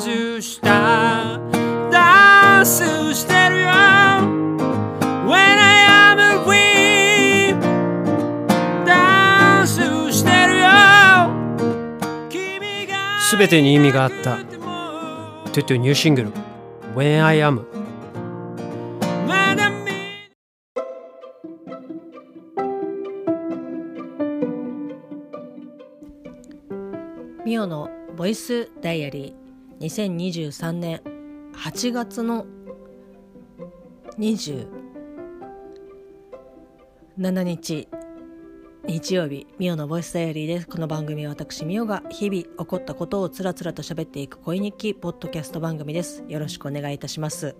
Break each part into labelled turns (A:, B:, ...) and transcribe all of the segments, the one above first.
A: スした。ダンスしてるよ。When I am free ダンスしてるよ。君が
B: すべてに意味があった。トゥトゥニューシングル。When I Am
C: ミオのボイスダイアリー2023年8月の27日日曜日ミオのボイスダイアリーです。この番組は私ミオが日々起こったことをつらつらと喋っていく恋日記ポッドキャスト番組です。よろしくお願いいたします。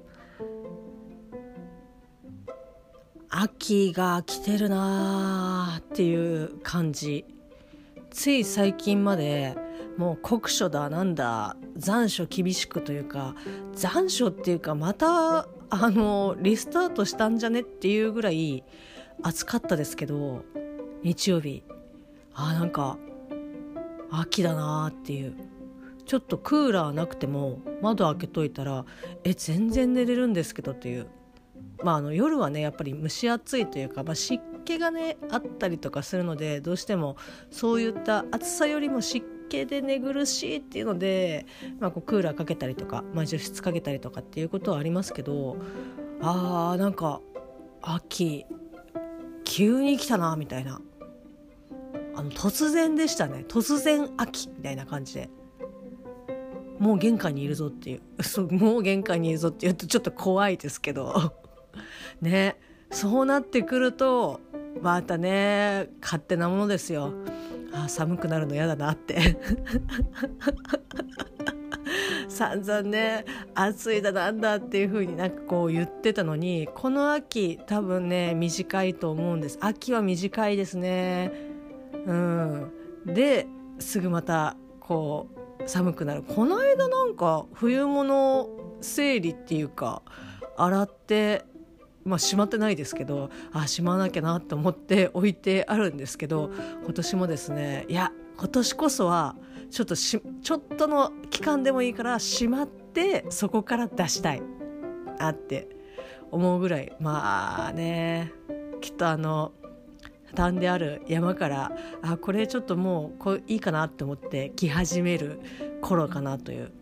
C: 秋が来てるなーっていう感じ。つい最近までもう酷暑だなんだ残暑厳しくというか残暑っていうかまたあのリスタートしたんじゃねっていうぐらい暑かったですけど日曜日。あなんか秋だなーっていう。ちょっとクーラーなくても窓開けといたらえ全然寝れるんですけどっていう。まあ、あの夜はねやっぱり蒸し暑いというか、まあ、湿気がねあったりとかするのでどうしてもそういった暑さよりも湿気で寝苦しいっていうので、まあ、こうクーラーかけたりとか、まあ、除湿かけたりとかっていうことはありますけどあーなんか秋急に来たなみたいな。あの突然でしたね。突然秋みたいな感じで。もう玄関にいるぞっていう。そうもう玄関にいるぞって言うとちょっと怖いですけど。ね。そうなってくるとまたね勝手なものですよ。あ寒くなるの嫌だなって。散々ね暑いだなんだっていう風になんかこう言ってたのにこの秋多分ね短いと思うんです。秋は短いですね。うん。ですぐまたこう寒くなる。この間なんか冬物整理っていうか洗ってまあしまってないですけどあしまわなきゃなと思って置いてあるんですけど今年もですねいや今年こそはちょっとしちょっとの期間でもいいからしまってそこから出したい。なって思うぐらい。まあねきっとあの畳んである山からあこれちょっともうこういいかなって思って来始める頃かなという。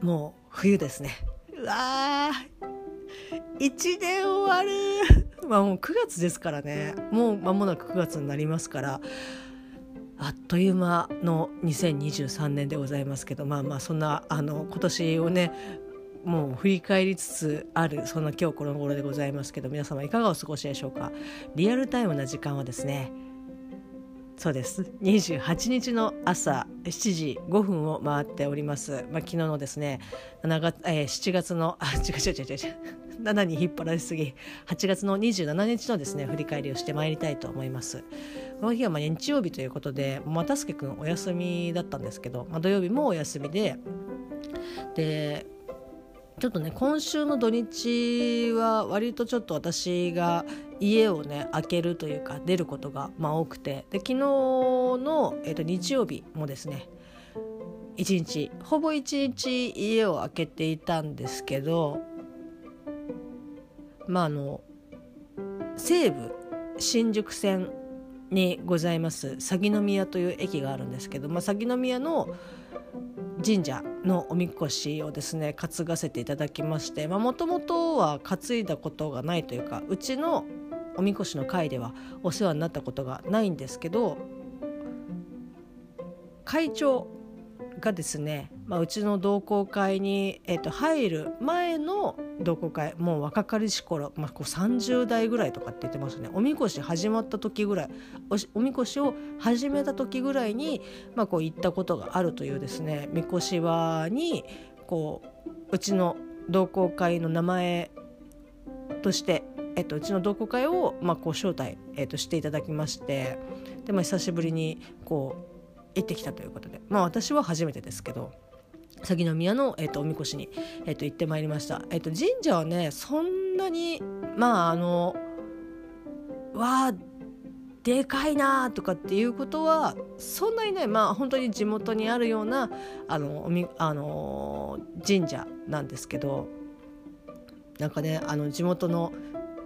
C: もう冬ですね。うわー。1年終わる。まあもう9月ですからね。もう間もなく9月になりますから。あっという間の2023年でございますけど。まあまあそんなあの今年をねもう振り返りつつあるそんな今日この頃でございますけど。皆様いかがお過ごしでしょうか。リアルタイムな時間はですねそうです。28日の朝7時5分を回っております、まあ、昨日のですね7月、えー7月のあ違う違う違う違う。7に引っ張られすぎ8月の27日のですね振り返りをしてまいりたいと思います。この日はまあ日曜日ということで又助君お休みだったんですけど、まあ、土曜日もお休みででちょっとね今週の土日は割とちょっと私が家をね開けるというか出ることがまあ多くてで昨日の、えー、と日曜日もですね一日ほぼ一日家を開けていたんですけどまああの西武新宿線にございます鷺宮という駅があるんですけど、まあ、鷺宮の神社のおみこしをですね担がせていただきましてもともとは担いだことがないというかうちのおみこしの会ではお世話になったことがないんですけど会長がですね、まあ、うちの同好会に、えー、と入る前の同好会もう若かりし頃、まあ、こう30代ぐらいとかって言ってますね。おみこし始まった時ぐらいおしおみこしを始めた時ぐらいに、まあ、こう行ったことがあるというですねみこし輪にこううちの同好会の名前として、えっと、うちの同好会を、まあ、こう招待、えっと、していただきましてで、まあ、久しぶりにこう行ってきたということで。まあ私は初めてですけど。鷺宮の、えっとおみこしに、えっと行ってまいりました、えっと神社はねそんなにまああのわーっでかいなとかっていうことはそんなにねまあ本当に地元にあるようなあのおみあの神社なんですけどなんかねあの地元の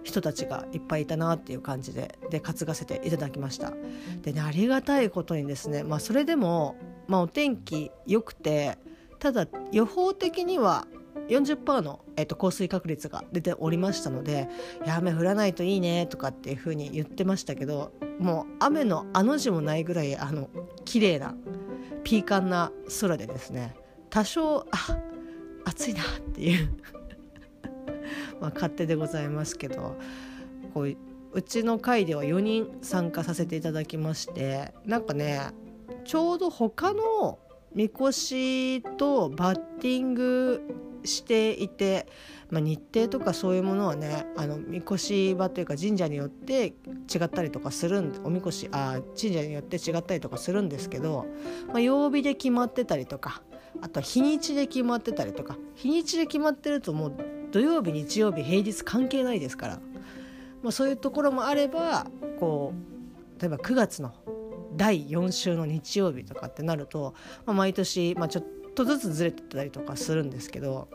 C: 人たちがいっぱいいたなっていう感じでで担がせていただきました。でねありがたいことにですね、まあ、それでも、まあ、お天気良くてただ予報的には40%の、えっと、降水確率が出ておりましたので「雨降らないといいね」とかっていう風に言ってましたけどもう雨のあの字もないぐらいあの綺麗なピーカンな空でですね多少あ暑いなっていう まあ勝手でございますけどこううちの会では4人参加させていただきましてなんかねちょうど他のみこしとバッティングしていて、まあ、日程とかそういうものはねあのみこし場というか神社によって違ったりとかするんおみこしあ神社によって違ったりとかするんですけど、まあ、曜日で決まってたりとかあとは日にちで決まってたりとか日にちで決まってるともう土曜日日曜日平日関係ないですから、まあ、そういうところもあればこう例えば9月の第4週の日曜日とかってなると、まあ、毎年、まあ、ちょっとずつずれてたりとかするんですけど、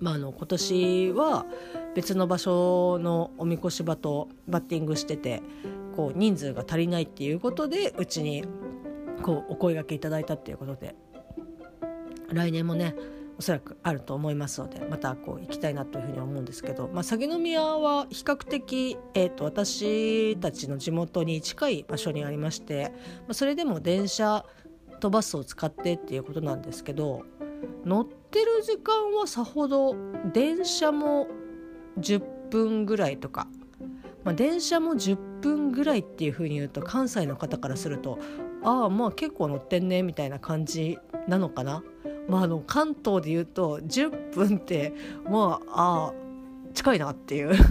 C: まあ、あの今年は別の場所のおみこし場とバッティングしててこう人数が足りないっていうことでうちにこうお声がけいただいたっていうことで。来年もねおそらくあると思いますのでまたこう行きたいなというふうに思うんですけど、まあ、鷺宮は比較的、えーと、私たちの地元に近い場所にありまして、まあ、それでも電車とバスを使ってっていうことなんですけど乗ってる時間はさほど電車も10分ぐらいとか、まあ、電車も10分ぐらいっていうふうに言うと関西の方からするとああまあ結構乗ってんねみたいな感じなのかな。まあ、あの関東で言うと10分ってまああ近いなっていう。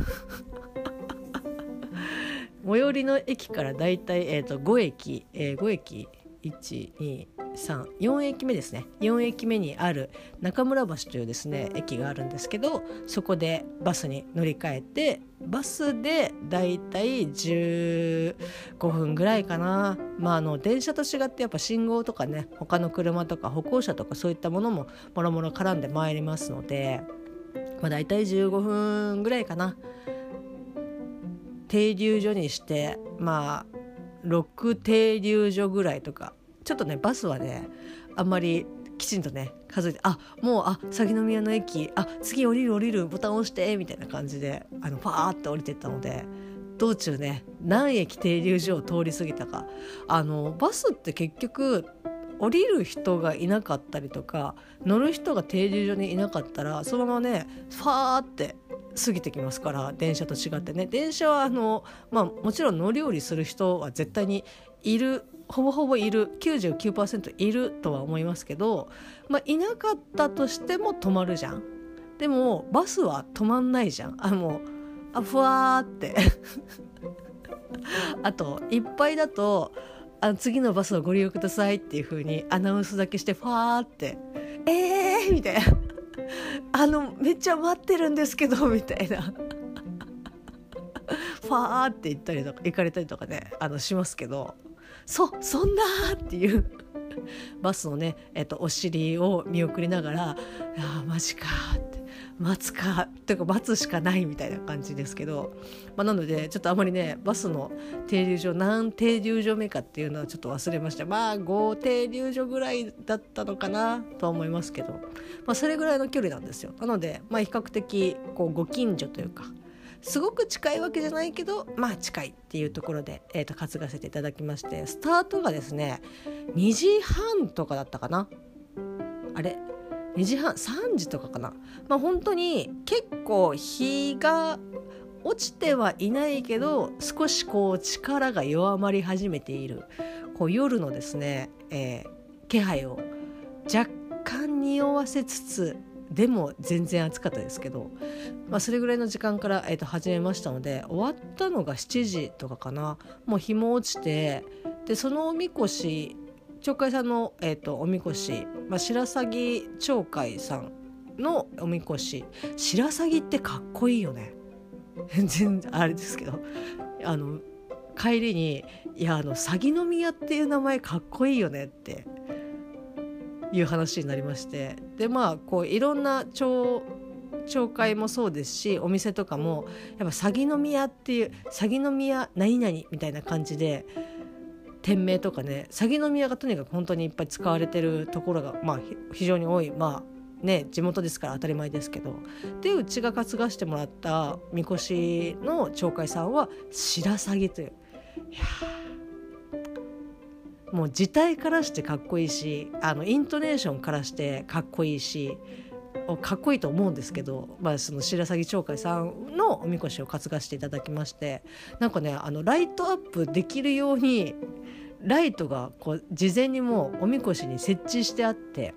C: 最寄りの駅からだいたい、えーと、5駅、えー、5駅123駅目ですね。4駅目にある中村橋というですね駅があるんですけどそこでバスに乗り換えてバスでだいたい15分ぐらいかな。まああの電車と違ってやっぱ信号とかね他の車とか歩行者とかそういったものももろもろ絡んでまいりますのでまあ大体15分ぐらいかな。停留所にしてまあ6停留所ぐらいとかちょっとねバスはねあんまりきちんとね数えてあもうあ鷺宮の駅あ次降りる降りるボタン押してみたいな感じであのパーッと降りてったので道中ね何駅停留所を通り過ぎたか。あのバスって結局降りる人がいなかったりとか乗る人が停留所にいなかったらそのままねファーって過ぎてきますから電車と違ってね。電車はあの、まあ、もちろん乗り降りする人は絶対にいるほぼほぼいる99%いるとは思いますけど、まあ、いなかったとしても止まるじゃん。でもバスは止まんないじゃん。あもうあふわーって。あといっぱいだとあ次のバスをご利用くださいっていう風にアナウンスだけしてファーって。えーみたいな。あのめっちゃ待ってるんですけどみたいな。ファーって言ったりとか行かれたりとかねあのしますけど。そそんなっていう。バスのね、えっと、お尻を見送りながら「あマジか」って待つかっていうか待つしかないみたいな感じですけど、まあ、なのでちょっとあまりねバスの停留所何停留所目かっていうのはちょっと忘れました。まあ5停留所ぐらいだったのかなとは思いますけど、まあ、それぐらいの距離なんですよ。なので、まあ、比較的こうご近所というかすごく近いわけじゃないけどまあ近いっていうところで、えーと、担がせていただきましてスタートがですね2時半とかだったかな。あれ？2時半？3時とかかな。まあ本当に結構日が落ちてはいないけど少しこう力が弱まり始めている。こう夜のですね、えー、気配を若干匂わせつつでも全然暑かったですけど、まあ、それぐらいの時間から、えー、と始めましたので終わったのが7時とかかな。もう日も落ちてでそのおみこし町会さんの、えーと、おみこし、まあ、白鷺町会さんのおみこし白鷺ってかっこいいよね。全然あれですけどあの帰りに「いやあの詐欺宮っていう名前かっこいいよね」っていう話になりまして。でまあこういろんな町町会もそうですしお店とかもやっぱ詐欺宮っていう詐欺宮何々みたいな感じで店名とかね詐欺宮がとにかく本当にいっぱい使われてるところが、まあ、非常に多い。まあね地元ですから当たり前ですけど。でうちが担がしてもらったみこしの町会さんは白鷺という。いやもう字体からしてかっこいいしあのイントネーションからしてかっこいいしかっこいいと思うんですけど、まあ、その白鷺町会さんのおみこしを担がしていただきましてなんかねあのライトアップできるようにライトがこう事前にもうおみこしに設置してあって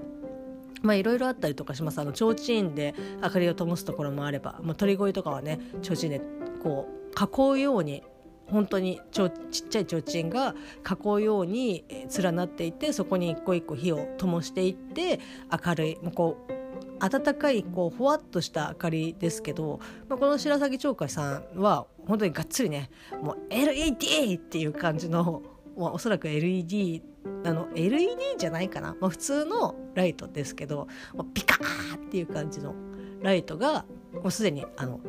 C: まあいろいろあったりとかします。あの提灯で明かりを灯すところもあれば、まあ、鳥越とかはね提灯でこう囲うように本当にちょちっちゃい提灯が囲うように連なっていてそこに一個一個火を灯していって明るいもうこう温かいこうふわっとした明かりですけど、まあ、この白鷺町会さんは本当にがっつりねもう LED っていう感じの、まあ、おそらく LED あの LED じゃないかな、まあ、普通のライトですけど、まあ、ピカーっていう感じのライトがもうすでにあの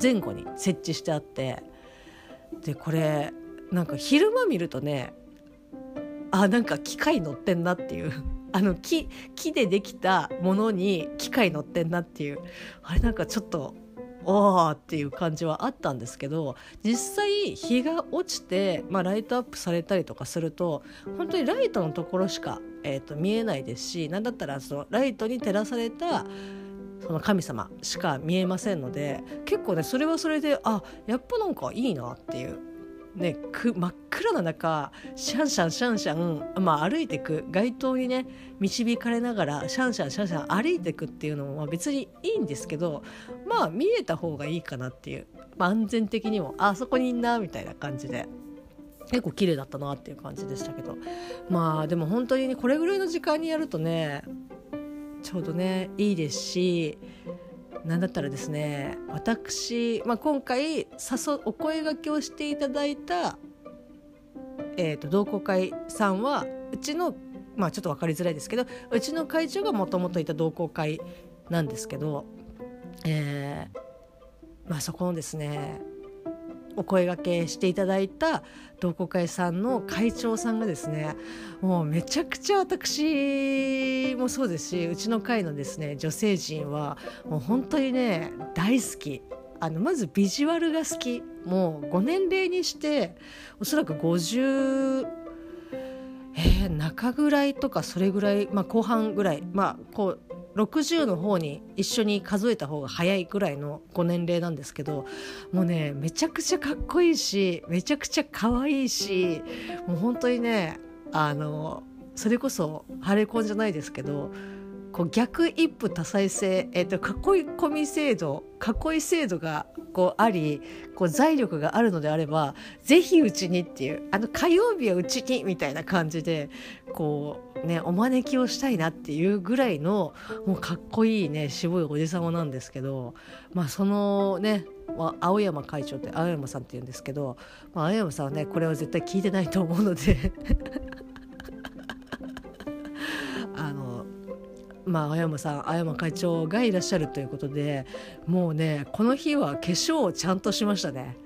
C: 前後に設置してあってでこれなんか昼間見るとねあなんか機械乗ってんなっていう。あの木木でできたものに機械乗ってんなっていう。あれなんかちょっとおーっていう感じはあったんですけど実際日が落ちて、まあ、ライトアップされたりとかすると本当にライトのところしか、えーと、見えないですし何だったらそのライトに照らされたその神様しか見えませんので結構ねそれはそれであやっぱなんかいいなっていう。ね、真っ暗な中シャンシャンシャンシャン、まあ、歩いてく街灯にね導かれながらシャンシャンシャンシャン歩いていくっていうのも別にいいんですけどまあ見えた方がいいかなっていう、まあ、安全的にもあそこにいんなみたいな感じで。結構綺麗だったなっていう感じでしたけど。まあでも本当に、ね、これぐらいの時間にやるとねちょうどねいいですしなんだったらですね私、まあ、今回誘お声がけをしていただいた、えーと、同好会さんはうちのまあちょっと分かりづらいですけどうちの会長がもともといた同好会なんですけど、えーまあ、そこのですねお声がけしていただいた同好会さんの会長さんがですねもうめちゃくちゃ私もそうですしうちの会のですね女性陣はもう本当にね大好き。あのまずビジュアルが好き。もう5年齢にしておそらく50えー、中ぐらいとかそれぐらい、まあ、後半ぐらい、まあ、こう60の方に一緒に数えた方が早いぐらいのご年齢なんですけどもうねめちゃくちゃかっこいいしめちゃくちゃ可愛いしもう本当にねあのそれこそハレコンじゃないですけどこう逆一夫多妻制、えーと、囲い込み制度囲い制度がこうありこう財力があるのであればぜひうちにっていうあの火曜日はうちにみたいな感じでこうねお招きをしたいなっていうぐらいのもうかっこいいね渋いおじ様なんですけどまあそのね青山会長って青山さんって言うんですけど、まあ、青山さんはねこれは絶対聞いてないと思うので まあ、青山さん青山会長がいらっしゃるということでもうねこの日は化粧をちゃんとしましたね。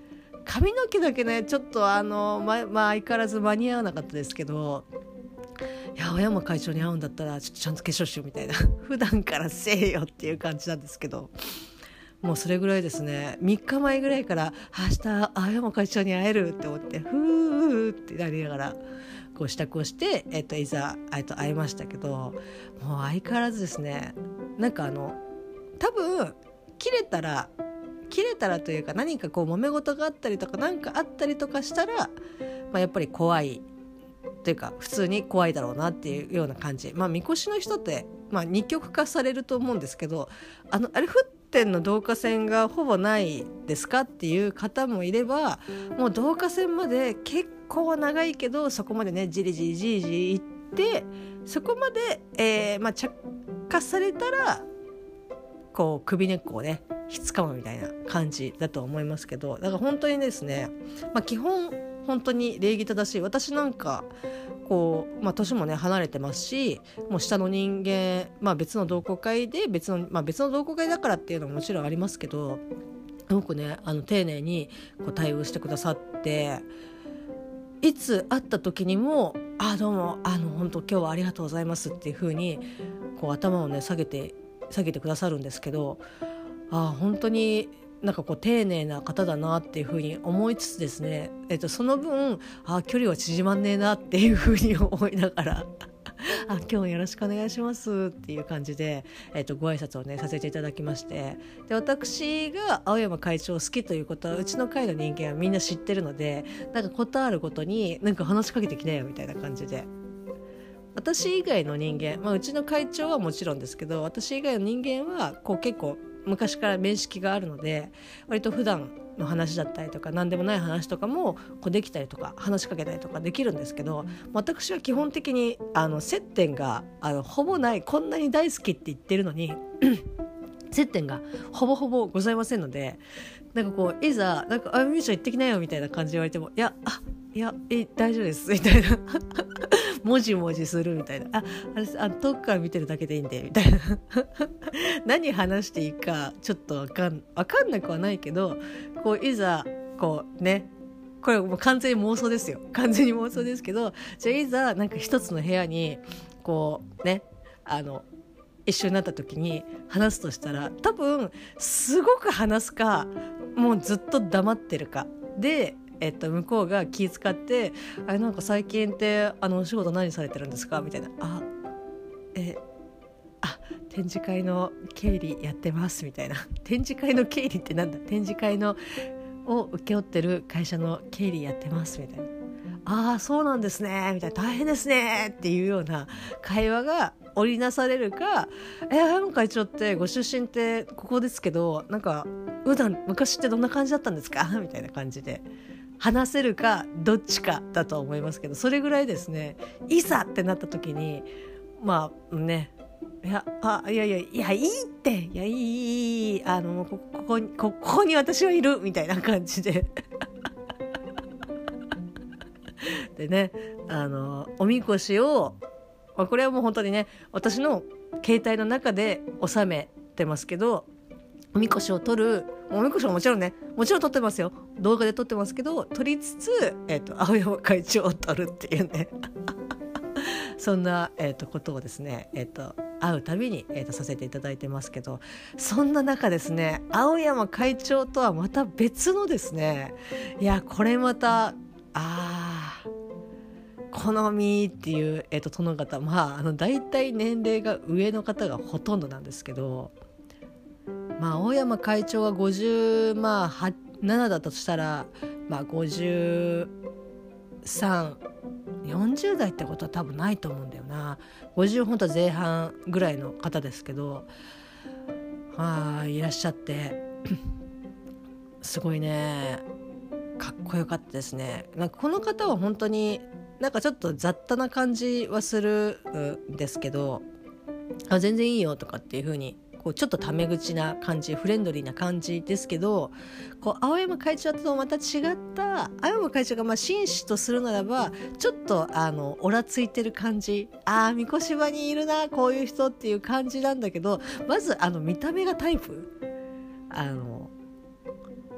C: 髪の毛だけねちょっとあの、ままあ、相変わらず間に合わなかったですけどいや青山会長に会うんだったらちょっとちゃんと化粧しようみたいな。普段からせえよっていう感じなんですけど。もうそれぐらいですね。3日前ぐらいから明日青山会長に会えるって思ってふーってなりながら。こう支度をして、えっと、いざ、えっと、会いましたけどもう相変わらずですね。なんかあの多分切れたら切れたらというか何かこう揉め事があったりとか何かあったりとかしたら、まあ、やっぱり怖いというか普通に怖いだろうなっていうような感じ。まあみこしの人って、まあ、二極化されると思うんですけどあのあれ降ってんの導火線がほぼないですかっていう方もいればもう導火線まで結構長いけどそこまでねじりじりじりじりいってそこまで、えーまあ、着火されたらこう首根っこをねひっつかむみたいな感じだと思いますけどだから本当にですね、まあ、基本本当に礼儀正しい。私なんかこう、まあ、年もね離れてますしもう下の人間、まあ、別の同好会で別の,、まあ、別の同好会だからっていうのももちろんありますけどすごくねあの丁寧にこう対応してくださっていつ会った時にも「あどうもあの本当今日はありがとうございます」っていうふうにこう頭をね下げて下げてくださるんですけどあ本当になんかこう丁寧な方だなっていうふうに思いつつですね、えっと、その分あ距離は縮まんねえなっていうふうに思いながらあ今日もよろしくお願いしますっていう感じで、えっと、ご挨拶をねさせていただきましてで私が青山会長好きということはうちの会の人間はみんな知ってるのでなんかことあるごとになんか話しかけてきなよみたいな感じで。私以外の人間、まあ、うちの会長はもちろんですけど私以外の人間はこう結構昔から面識があるので割と普段の話だったりとか何でもない話とかもこうできたりとか話しかけたりとかできるんですけど私は基本的にあの接点があのほぼないこんなに大好きって言ってるのに 接点がほぼほぼございませんのでなんかこういざ「なんかあみーちゃん行ってきなよ」みたいな感じで言われても「いやあいやえ大丈夫です」みたいな。もじもじするみたいな。あああ遠くから見てるだけでいいんで。みたいな。何話していいかちょっとわかんわかんなくはないけどこういざこうね。これもう完全に妄想ですよ。完全に妄想ですけどじゃあいざなんか一つの部屋にこうね。あの一緒になった時に話すとしたら多分すごく話すかもうずっと黙ってるか。でえっと、向こうが気遣って「あれなんか最近ってあのお仕事何されてるんですか?」みたいな「あえあ展示会の経理やってます」みたいな「展示会の経理ってなんだ？展示会のを請け負ってる会社の経理やってます」みたいな「ああそうなんですね」みたいな「大変ですね」っていうような会話が織りなされるか「えー、会長ってご出身ってここですけどなんか普段昔ってどんな感じだったんですか? 」みたいな感じで。話せるかどっちかだと思いますけどそれぐらいですね。いざってなった時にまあね。いやあいやいやいやいいって。いやいいいいあのここにここに私はいる。みたいな感じで。でねあのおみこしをこれはもう本当にね私の携帯の中で収めてますけどおみこしを取るおみこしはもちろんねもちろん撮ってますよ。動画で撮ってますけど撮りつつ、えーと、青山会長を撮るっていうね。そんな、えーと、ことをですね、えーと、会うたびに、えー、とさせていただいてますけどそんな中ですね青山会長とはまた別のですねいやこれまたあ好みっていう、えー、と殿方まああの大体年齢が上の方がほとんどなんですけどまあ青山会長が50まあ7だとしたらまあ5340代ってことは多分ないと思うんだよな。50本当は前半ぐらいの方ですけどあいらっしゃって。すごいね。かっこよかったですね。なんかこの方は本当になんかちょっと雑多な感じはするんですけどあ全然いいよとかっていう風にこうちょっとタメ口な感じフレンドリーな感じですけどこう青山会長とまた違った青山会長がまあ紳士とするならばちょっとあのオラついてる感じああ三越場にいるなこういう人っていう感じなんだけどまずあの見た目がタイプ。あの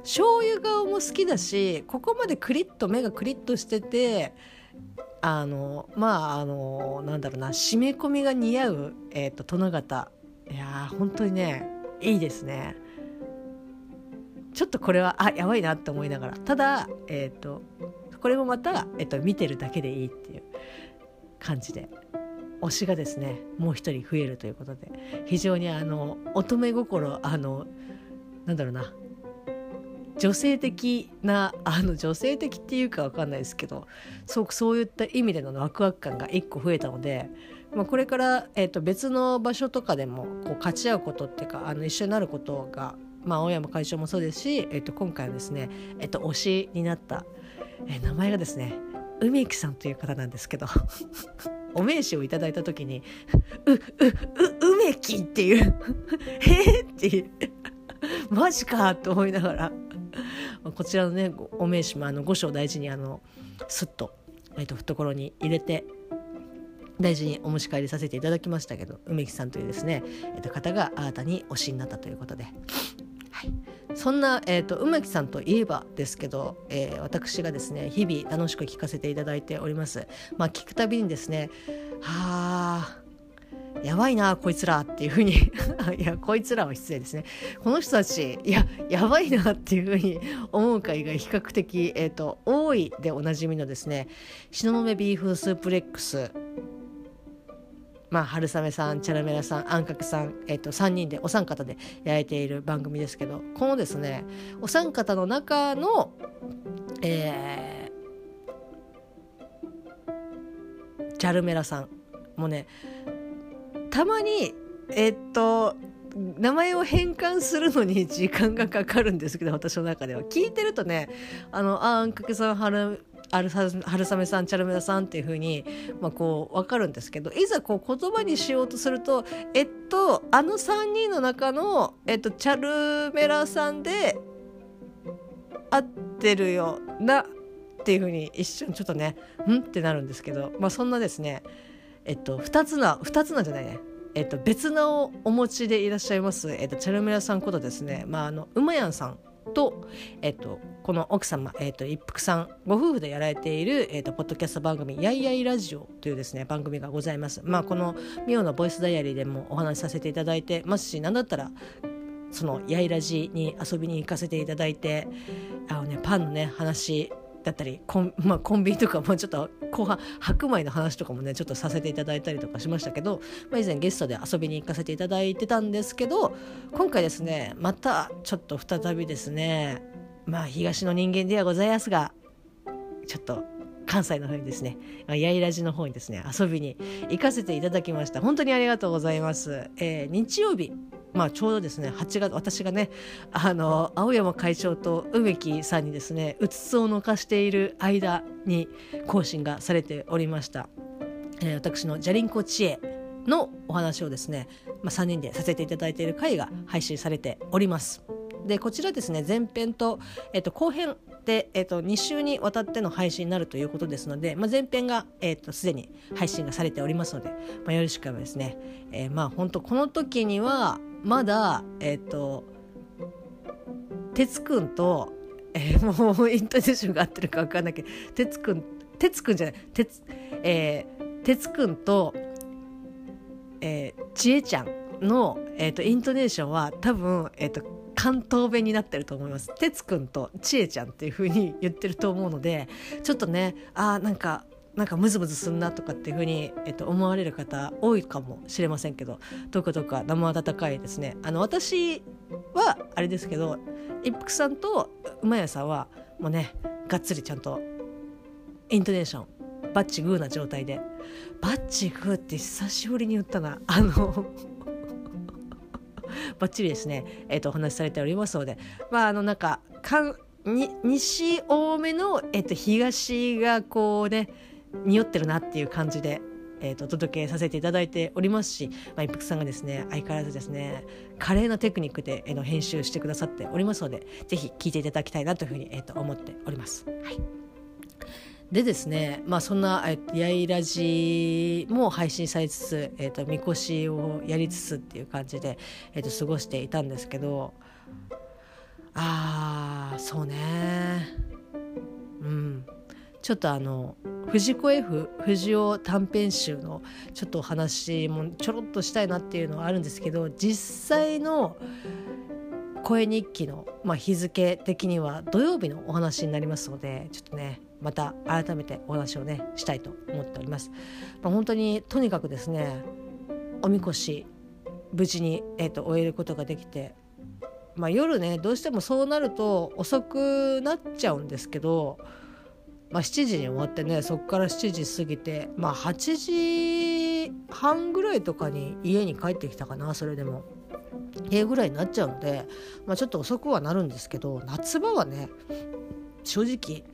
C: 醤油顔も好きだしここまでクリッと目がクリッとしててあのまああのなんだろうな締め込みが似合う、えーと殿方いやー本当にねいいですね。ちょっとこれはあやばいなって思いながら。ただえっ、ー、とこれもまた、えーと、見てるだけでいいっていう感じで。推しがですねもう一人増えるということで。非常にあの乙女心あのなんだろうな。女性的なあの女性的っていうか分かんないですけど。そうそういった意味でのワクワク感が1個増えたので。まあ、これから、えー、と別の場所とかでもこう勝ち合うことっていうかあの一緒になることが、まあ、青山会長もそうですし、えー、と今回はですね、えー、と推しになった、えー、名前がですね梅木さんという方なんですけど お名刺をいただいた時に「ううう梅木」っていう「へ え」っていうマジかと思いながらこちらのねお名刺もあの五章大事にあのスッと,、えー、と懐に入れて大事にお持ち帰りさせていただきましたけど梅木さんというですね、えー、と方が新たに推しになったということで。はいそんな、えーと、梅木さんといえばですけど、えー、私がですね日々楽しく聞かせていただいております。まあ、聞くたびにですねはあやばいなこいつらっていうふうに いやこいつらは失礼ですねこの人たちいややばいなっていうふうに 思う回が比較的、えーと、多いでおなじみのですね東雲ビーフスープレックスまあ、春雨さん、チャラメラさん、あんかけさん、えっ、と、3人で、お三方でやれている番組ですけど、このですね、お三方の中の、えー、チャルメラさんもね、たまにえっと名前を変換するのに 時間がかかるんですけど私の中では。聞いてるとねあのああんかけさん春春雨さんチャルメラさんっていう風にまあこう分かるんですけどいざこう言葉にしようとするとえっとあの3人の中の、えっと、チャルメラさんで合ってるよなっていう風に一瞬ちょっとねんってなるんですけどまあそんなですねえっと、2つな2つなじゃないね、えっと、別名をお持ちでいらっしゃいます、えっと、チャルメラさんことですね、まあ、あのうまやんさんと、えっと、この奥様、えっと、一服さんご夫婦でやられている、えっと、ポッドキャスト番組「やいやいラジオ」というですね番組がございます。まあ、このミオのボイスダイアリーでもお話しさせていただいてますし何だったらそのやいラジに遊びに行かせていただいてあの、ね、パンのね話だったりコン, まあ、コンビニとかもちょっと後半白米の話とかもねちょっとさせていただいたりとかしましたけど、まあ、以前ゲストで遊びに行かせていただいてたんですけど今回ですねまたちょっと再びですねまあ東の人間ではございますがちょっと関西の方にですね、やいらじの方にですね、遊びに行かせていただきました。本当にありがとうございます。えー、日曜日、まあ、ちょうどですね8月私がねあの青山会長と梅木さんにですねうつつを抜かしている間に更新がされておりました、えー、私の「じゃりんこ知恵」のお話をですね、まあ、3人でさせていただいている回が配信されております。でこちらですね前編と、えっと、後編で、えっと、2週にわたっての配信になるということですので、まあ、前編が、えっと、すでに配信がされておりますので、まあ、よろしければですね、えー、まあ本当この時にはまだえっ、ー、と哲くんと、えー、もうイントネーションが合ってるか分かんないけど哲くん哲くんじゃない哲えー、哲くんと、えー、ちえちゃんの、えーと、イントネーションは多分、えーと、関東弁になってると思います。哲くんとちえちゃんっていう風に言ってると思うのでちょっとねあなんかなんかムズムズすんなとかっていうふうに、えっと、思われる方多いかもしれませんけどどこどこ生温かいですね。あの私はあれですけど一服さんと馬屋さんはもうねがっつりちゃんとイントネーションバッチグーな状態でバッチグーって久しぶりに言ったな。あの バッチリですね、えっと、お話しされておりますので。まああのなんかかんに西多めの、えっと、東がこうね匂ってるなっていう感じで、えーと、お届けさせていただいておりますし、まあ、一服さんがですね相変わらずですね華麗なテクニックで、えー、の編集してくださっておりますのでぜひ聞いていただきたいなというふうに、えーと、思っております。はい。でですね、まあ、そんな、やいラジも配信されつつ、えーと、みこしをやりつつっていう感じで、えーと過ごしていたんですけどあーそうね。うん。ちょっとあの藤子 F 不二雄短編集のちょっとお話もちょろっとしたいなっていうのはあるんですけど実際の声日記の、まあ、日付的には土曜日のお話になりますのでちょっとねまた改めてお話をねしたいと思っております。まあ、本当にとにかくですねおみこし無事に、えーと、終えることができて、まあ、夜ねどうしてもそうなると遅くなっちゃうんですけどまあ、7時に終わってねそこから7時過ぎてまあ8時半ぐらいとかに家に帰ってきたかなそれでも。えぐらいになっちゃうので、まあ、ちょっと遅くはなるんですけど夏場はね正直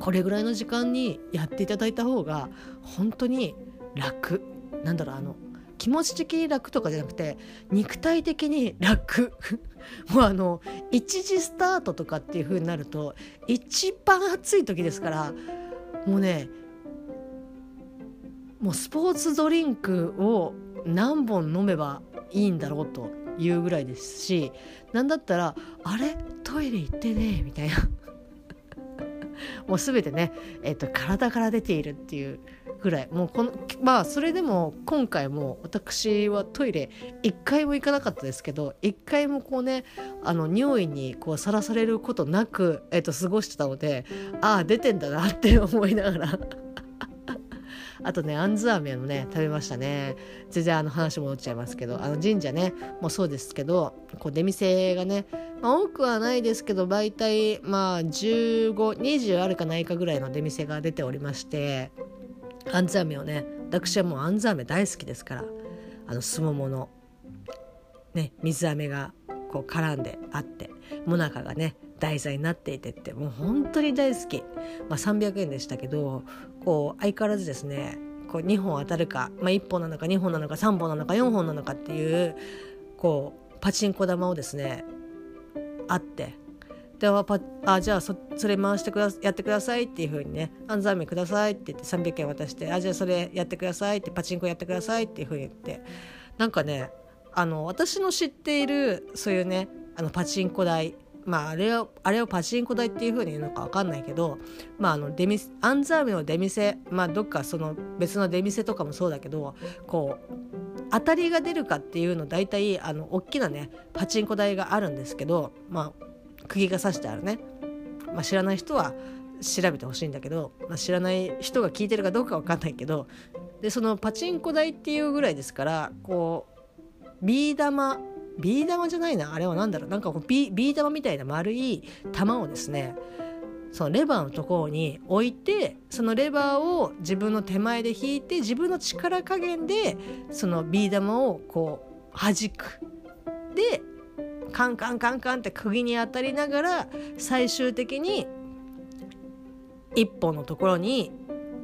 C: これぐらいの時間にやっていただいた方が本当に楽なんだろうあの気持ち的に楽とかじゃなくて肉体的に楽。もうあの一時スタートとかっていう風になると一番暑い時ですからもうねもうスポーツドリンクを何本飲めばいいんだろうというぐらいですし何だったら「あれ？トイレ行ってね」みたいな。もう全てね、えーと、体から出ているっていうぐらい。もうこのまあそれでも今回も私はトイレ1回も行かなかったですけど1回もこうねあの匂いにさらされることなく、えーと過ごしてたのでああ出てんだなって思いながらあとねあんず飴もね食べましたね。全然あの話戻っちゃいますけどあの神社ねもうそうですけどこう出店がね、まあ、多くはないですけど大体まあ1520あるかないかぐらいの出店が出ておりましてあんず飴をね私はもうあんず飴大好きですからあのすもものね水飴がこう絡んであってもなかがね題材になっていてってもう本当に大好き、まあ、300円でしたけどこう相変わらずですねこう2本当たるか、まあ、1本なのか2本なのか3本なのか4本なのかっていうこうパチンコ玉をですねあって。でパあじゃあそそれ回してくだやってくださいっていう風にね「安罪名ください」って言って300円渡して「あじゃあそれやってください」ってパチンコやってくださいっていう風に言って。なんかねあの私の知っているそういうねあのパチンコ台まあ、あれをあれをパチンコ台っていう風に言うのか分かんないけど、まあ、あの出店アンザーメの出店、まあ、どっかその別の出店とかもそうだけどこう当たりが出るかっていうの大体あの大きなねパチンコ台があるんですけど、まあ、釘が刺してあるね、まあ、知らない人は調べてほしいんだけど、まあ、知らない人が聞いてるかどうか分かんないけどでそのパチンコ台っていうぐらいですからこうビー玉ビー玉じゃないなあれは何だろう。なんかこうビー玉みたいな丸い玉をですねそのレバーのところに置いてそのレバーを自分の手前で引いて自分の力加減でそのビー玉をこう弾く。でカンカンカンカンって釘に当たりながら最終的に1本のところに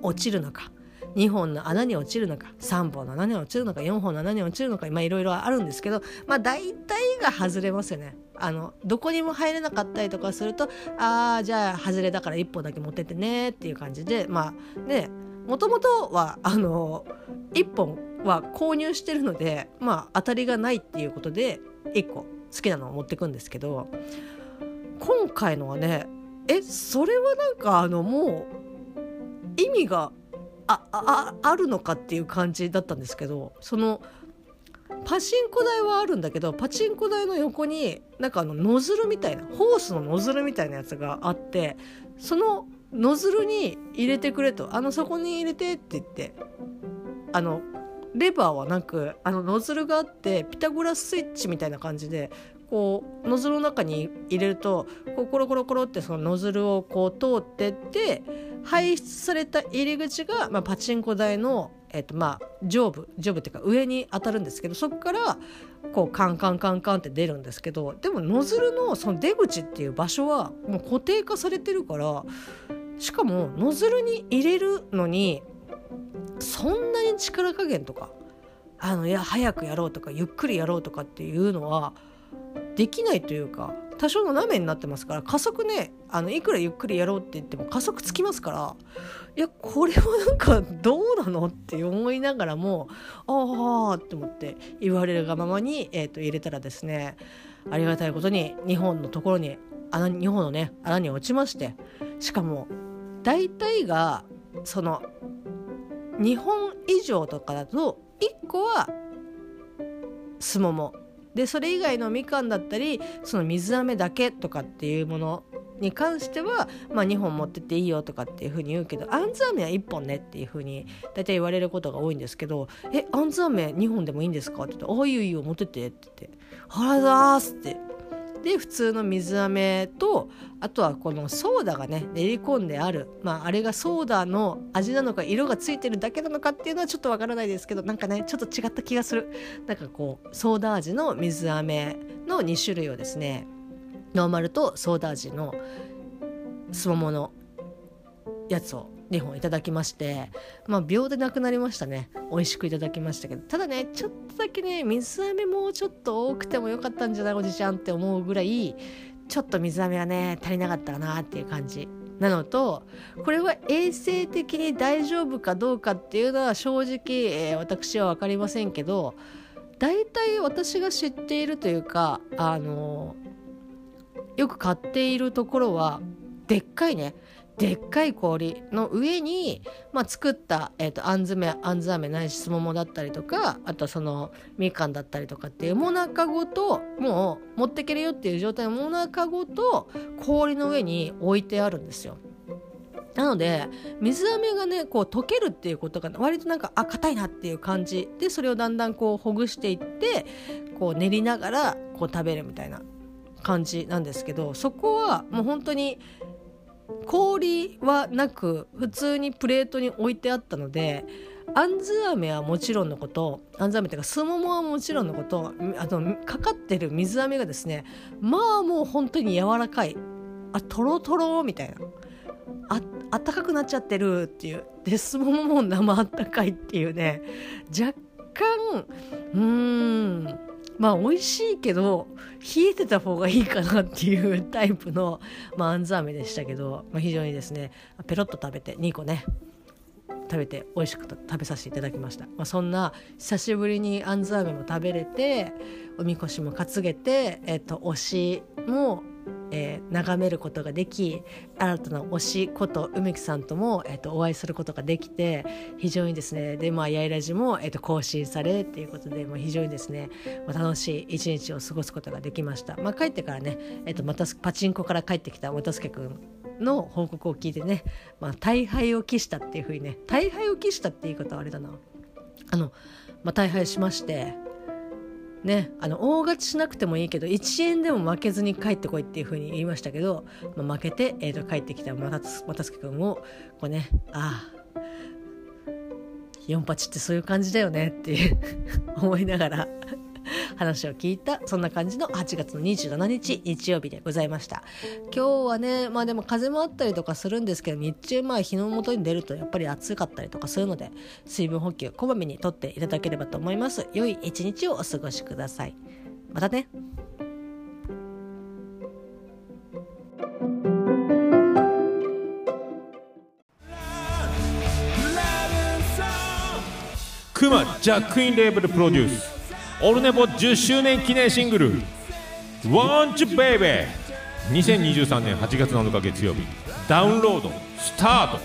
C: 落ちるのか。2本の穴に落ちるのか3本の穴に落ちるのか4本の穴に落ちるのかまあいろいろあるんですけどまあ大体が外れますよね。あのどこにも入れなかったりとかするとああじゃあ外れだから1本だけ持ってってねっていう感じでまあねもともとはあの1本は購入してるのでまあ当たりがないっていうことで1個好きなのを持ってくんですけど今回のはねえそれはなんかあのもう意味があああるのかっていう感じだったんですけどそのパチンコ台はあるんだけどパチンコ台の横になんかあのノズルみたいなホースのノズルみたいなやつがあってそのノズルに入れてくれとあのそこに入れてって言ってあのレバーはなくあのノズルがあってピタゴラスイッチみたいな感じでこうノズルの中に入れるとこうコロコロコロってそのノズルをこう通ってって排出された入り口が、まあ、パチンコ台の、えーとまあ、上部上部っていうか上に当たるんですけどそこからこうカンカンカンカンって出るんですけどでもノズルのその出口っていう場所はもう固定化されてるからしかもノズルに入れるのにそんなに力加減とかあのいや早くやろうとかゆっくりやろうとかっていうのはできないというか多少の斜めになってますから加速ねあのいくらゆっくりやろうって言っても加速つきますからいやこれはなんかどうなのって思いながらもああって思って言われるがままに、えー、と入れたらですねありがたいことに2本のところに穴2本のね穴に落ちましてしかも大体がその2本以上とかだと1個はすももでそれ以外のみかんだったりその水飴だけとかっていうものに関しては、まあ、2本持ってっていいよとかっていうふうに言うけどあんず飴は1本ねっていうふうに大体言われることが多いんですけど「えあんず飴2本でもいいんですか?」って言って「ああいいよいいよ持ってって」って言って「あらだーす」ってで普通の水飴とあとはこのソーダがね練り込んである、まあ、あれがソーダの味なのか色がついてるだけなのかっていうのはちょっとわからないですけどなんかねちょっと違った気がする。なんかこうソーダ味の水飴の2種類をですねノーマルとソーダ味のすもものやつを2本いただきましてまあ秒でなくなりましたね。美味しくいただきましたけど。ただねちょっとだけね水飴もうちょっと多くてもよかったんじゃないおじちゃんって思うぐらいちょっと水飴はね足りなかったかなっていう感じ。なのとこれは衛生的に大丈夫かどうかっていうのは正直、えー、私は分かりませんけど大体私が知っているというかあのよく買っているところはでっかいねでっかい氷の上に、まあ、作った、えーと、あんずめあんず飴ないしすももだったりとかあとそのみかんだったりとかっていうもなかごともう持ってけるよっていう状態のもなかごと氷の上に置いてあるんですよ。なので水飴がねこう溶けるっていうことが割となんかあ硬いなっていう感じでそれをだんだんこうほぐしていってこう練りながらこう食べるみたいな感じなんですけどそこはもう本当に氷はなく普通にプレートに置いてあったのであんず飴はもちろんのことあんず飴っていうかすももはもちろんのことあとかかってる水飴がですねまあもう本当に柔らかいあとろとろみたいなああったかくなっちゃってるっていうですももも生あったかいっていうね若干うーんまあ美味しいけど冷えてた方がいいかなっていうタイプの、まあ、あんず飴でしたけど、まあ、非常にですねペロッと食べて2個ね食べて美味しく食べさせていただきました、まあ、そんな久しぶりにあんず飴も食べれておみこしも担げて、えっと、推しもえー、眺めることができ新たな推しこと梅木さんとも、えーと、お会いすることができて非常にですねでまあやいらじも、えーと、更新されっていうことで、まあ、非常にですね、まあ、楽しい一日を過ごすことができました、まあ、帰ってからね、えーと、またパチンコから帰ってきた又助君の報告を聞いてね、まあ、大敗を期したっていうふうにね大敗を期したって言い方はあれだな。あの、まあ、大敗しましてね、あの大勝ちしなくてもいいけど1円でも負けずに帰ってこいっていうふうに言いましたけど、まあ、負けて、えー、と帰ってきた又助君をこうねああ4八ってそういう感じだよねっていう思いながら。話を聞いたそんな感じの8月の27日日曜日でございました。今日はねまあでも風もあったりとかするんですけど日中まあ日の元に出るとやっぱり暑かったりとかするので水分補給こまめにとっていただければと思います。良い一日をお過ごしください。またね。
D: クマジャックインレーベルプロデュース。オルネポ10周年記念シングル「Want You Baby」2023年8月7日月曜日ダウンロードスタート。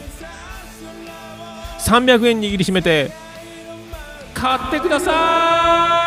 D: 300円握りしめて買ってください。